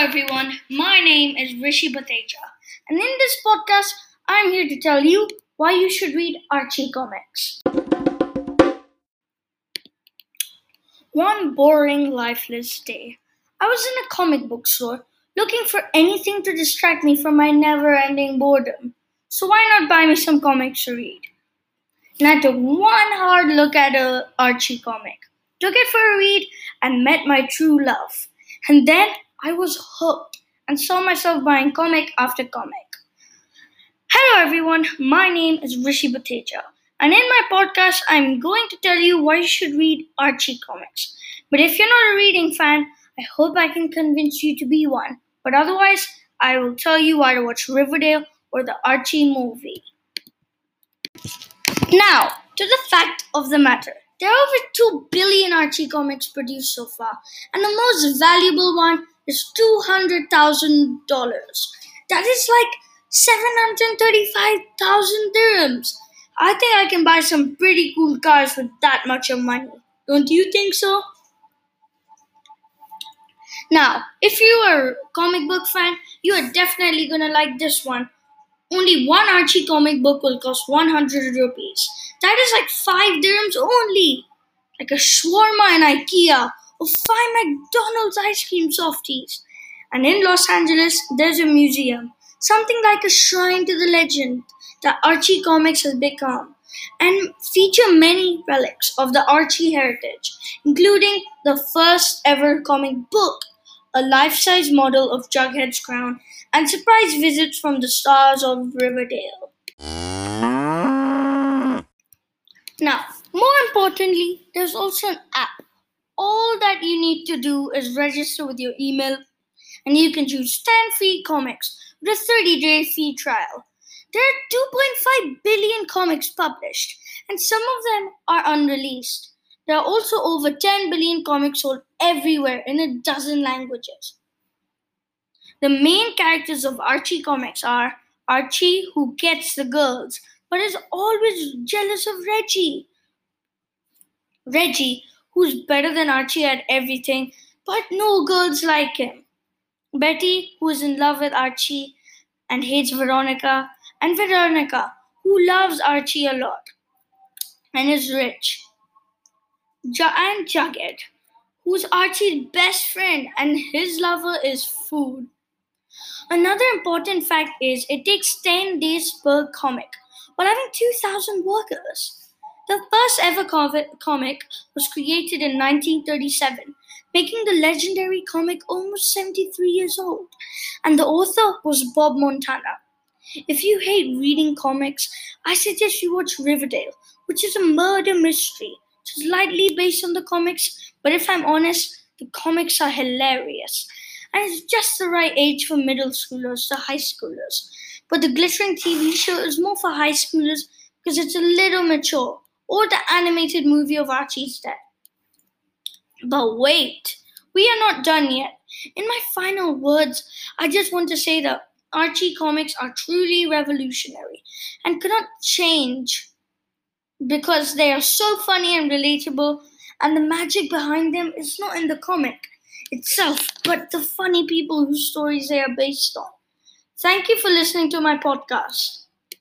everyone. My name is Rishi Bateja, and in this podcast, I'm here to tell you why you should read Archie comics. One boring, lifeless day, I was in a comic book store looking for anything to distract me from my never ending boredom. So, why not buy me some comics to read? And I took one hard look at a Archie comic, took it for a read, and met my true love. And then I was hooked and saw myself buying comic after comic. Hello everyone, my name is Rishi Bateja, and in my podcast, I'm going to tell you why you should read Archie comics. But if you're not a reading fan, I hope I can convince you to be one. But otherwise, I will tell you why to watch Riverdale or the Archie movie. Now, to the fact of the matter. There are over 2 billion Archie comics produced so far, and the most valuable one is $200,000. That is like 735,000 dirhams. I think I can buy some pretty cool cars with that much of money. Don't you think so? Now, if you are a comic book fan, you are definitely gonna like this one. Only one Archie comic book will cost 100 rupees. That is like 5 dirhams only. Like a shawarma in IKEA or 5 McDonald's ice cream softies. And in Los Angeles, there's a museum, something like a shrine to the legend that Archie Comics has become, and feature many relics of the Archie heritage, including the first ever comic book, a life size model of Jughead's crown, and surprise visits from the stars of Riverdale. Now, more importantly, there's also an app. All that you need to do is register with your email, and you can choose 10 free comics with a 30 day free trial. There are 2.5 billion comics published, and some of them are unreleased. There are also over 10 billion comics sold everywhere in a dozen languages. The main characters of Archie comics are Archie, who gets the girls, but is always jealous of Reggie. Reggie, who's better than Archie at everything, but no girls like him. Betty, who is in love with Archie and hates Veronica. And Veronica, who loves Archie a lot and is rich. Ja- and Jughead, who's Archie's best friend and his lover is food. Another important fact is it takes 10 days per comic while having 2,000 workers. The first ever comic was created in 1937, making the legendary comic almost 73 years old, and the author was Bob Montana. If you hate reading comics, I suggest you watch Riverdale, which is a murder mystery, slightly based on the comics, but if I'm honest, the comics are hilarious. And it's just the right age for middle schoolers to high schoolers. But the Glittering TV show is more for high schoolers because it's a little mature, or the animated movie of Archie's Death. But wait, we are not done yet. In my final words, I just want to say that Archie comics are truly revolutionary and cannot change because they are so funny and relatable, and the magic behind them is not in the comic itself, but the funny people whose stories they are based on. Thank you for listening to my podcast.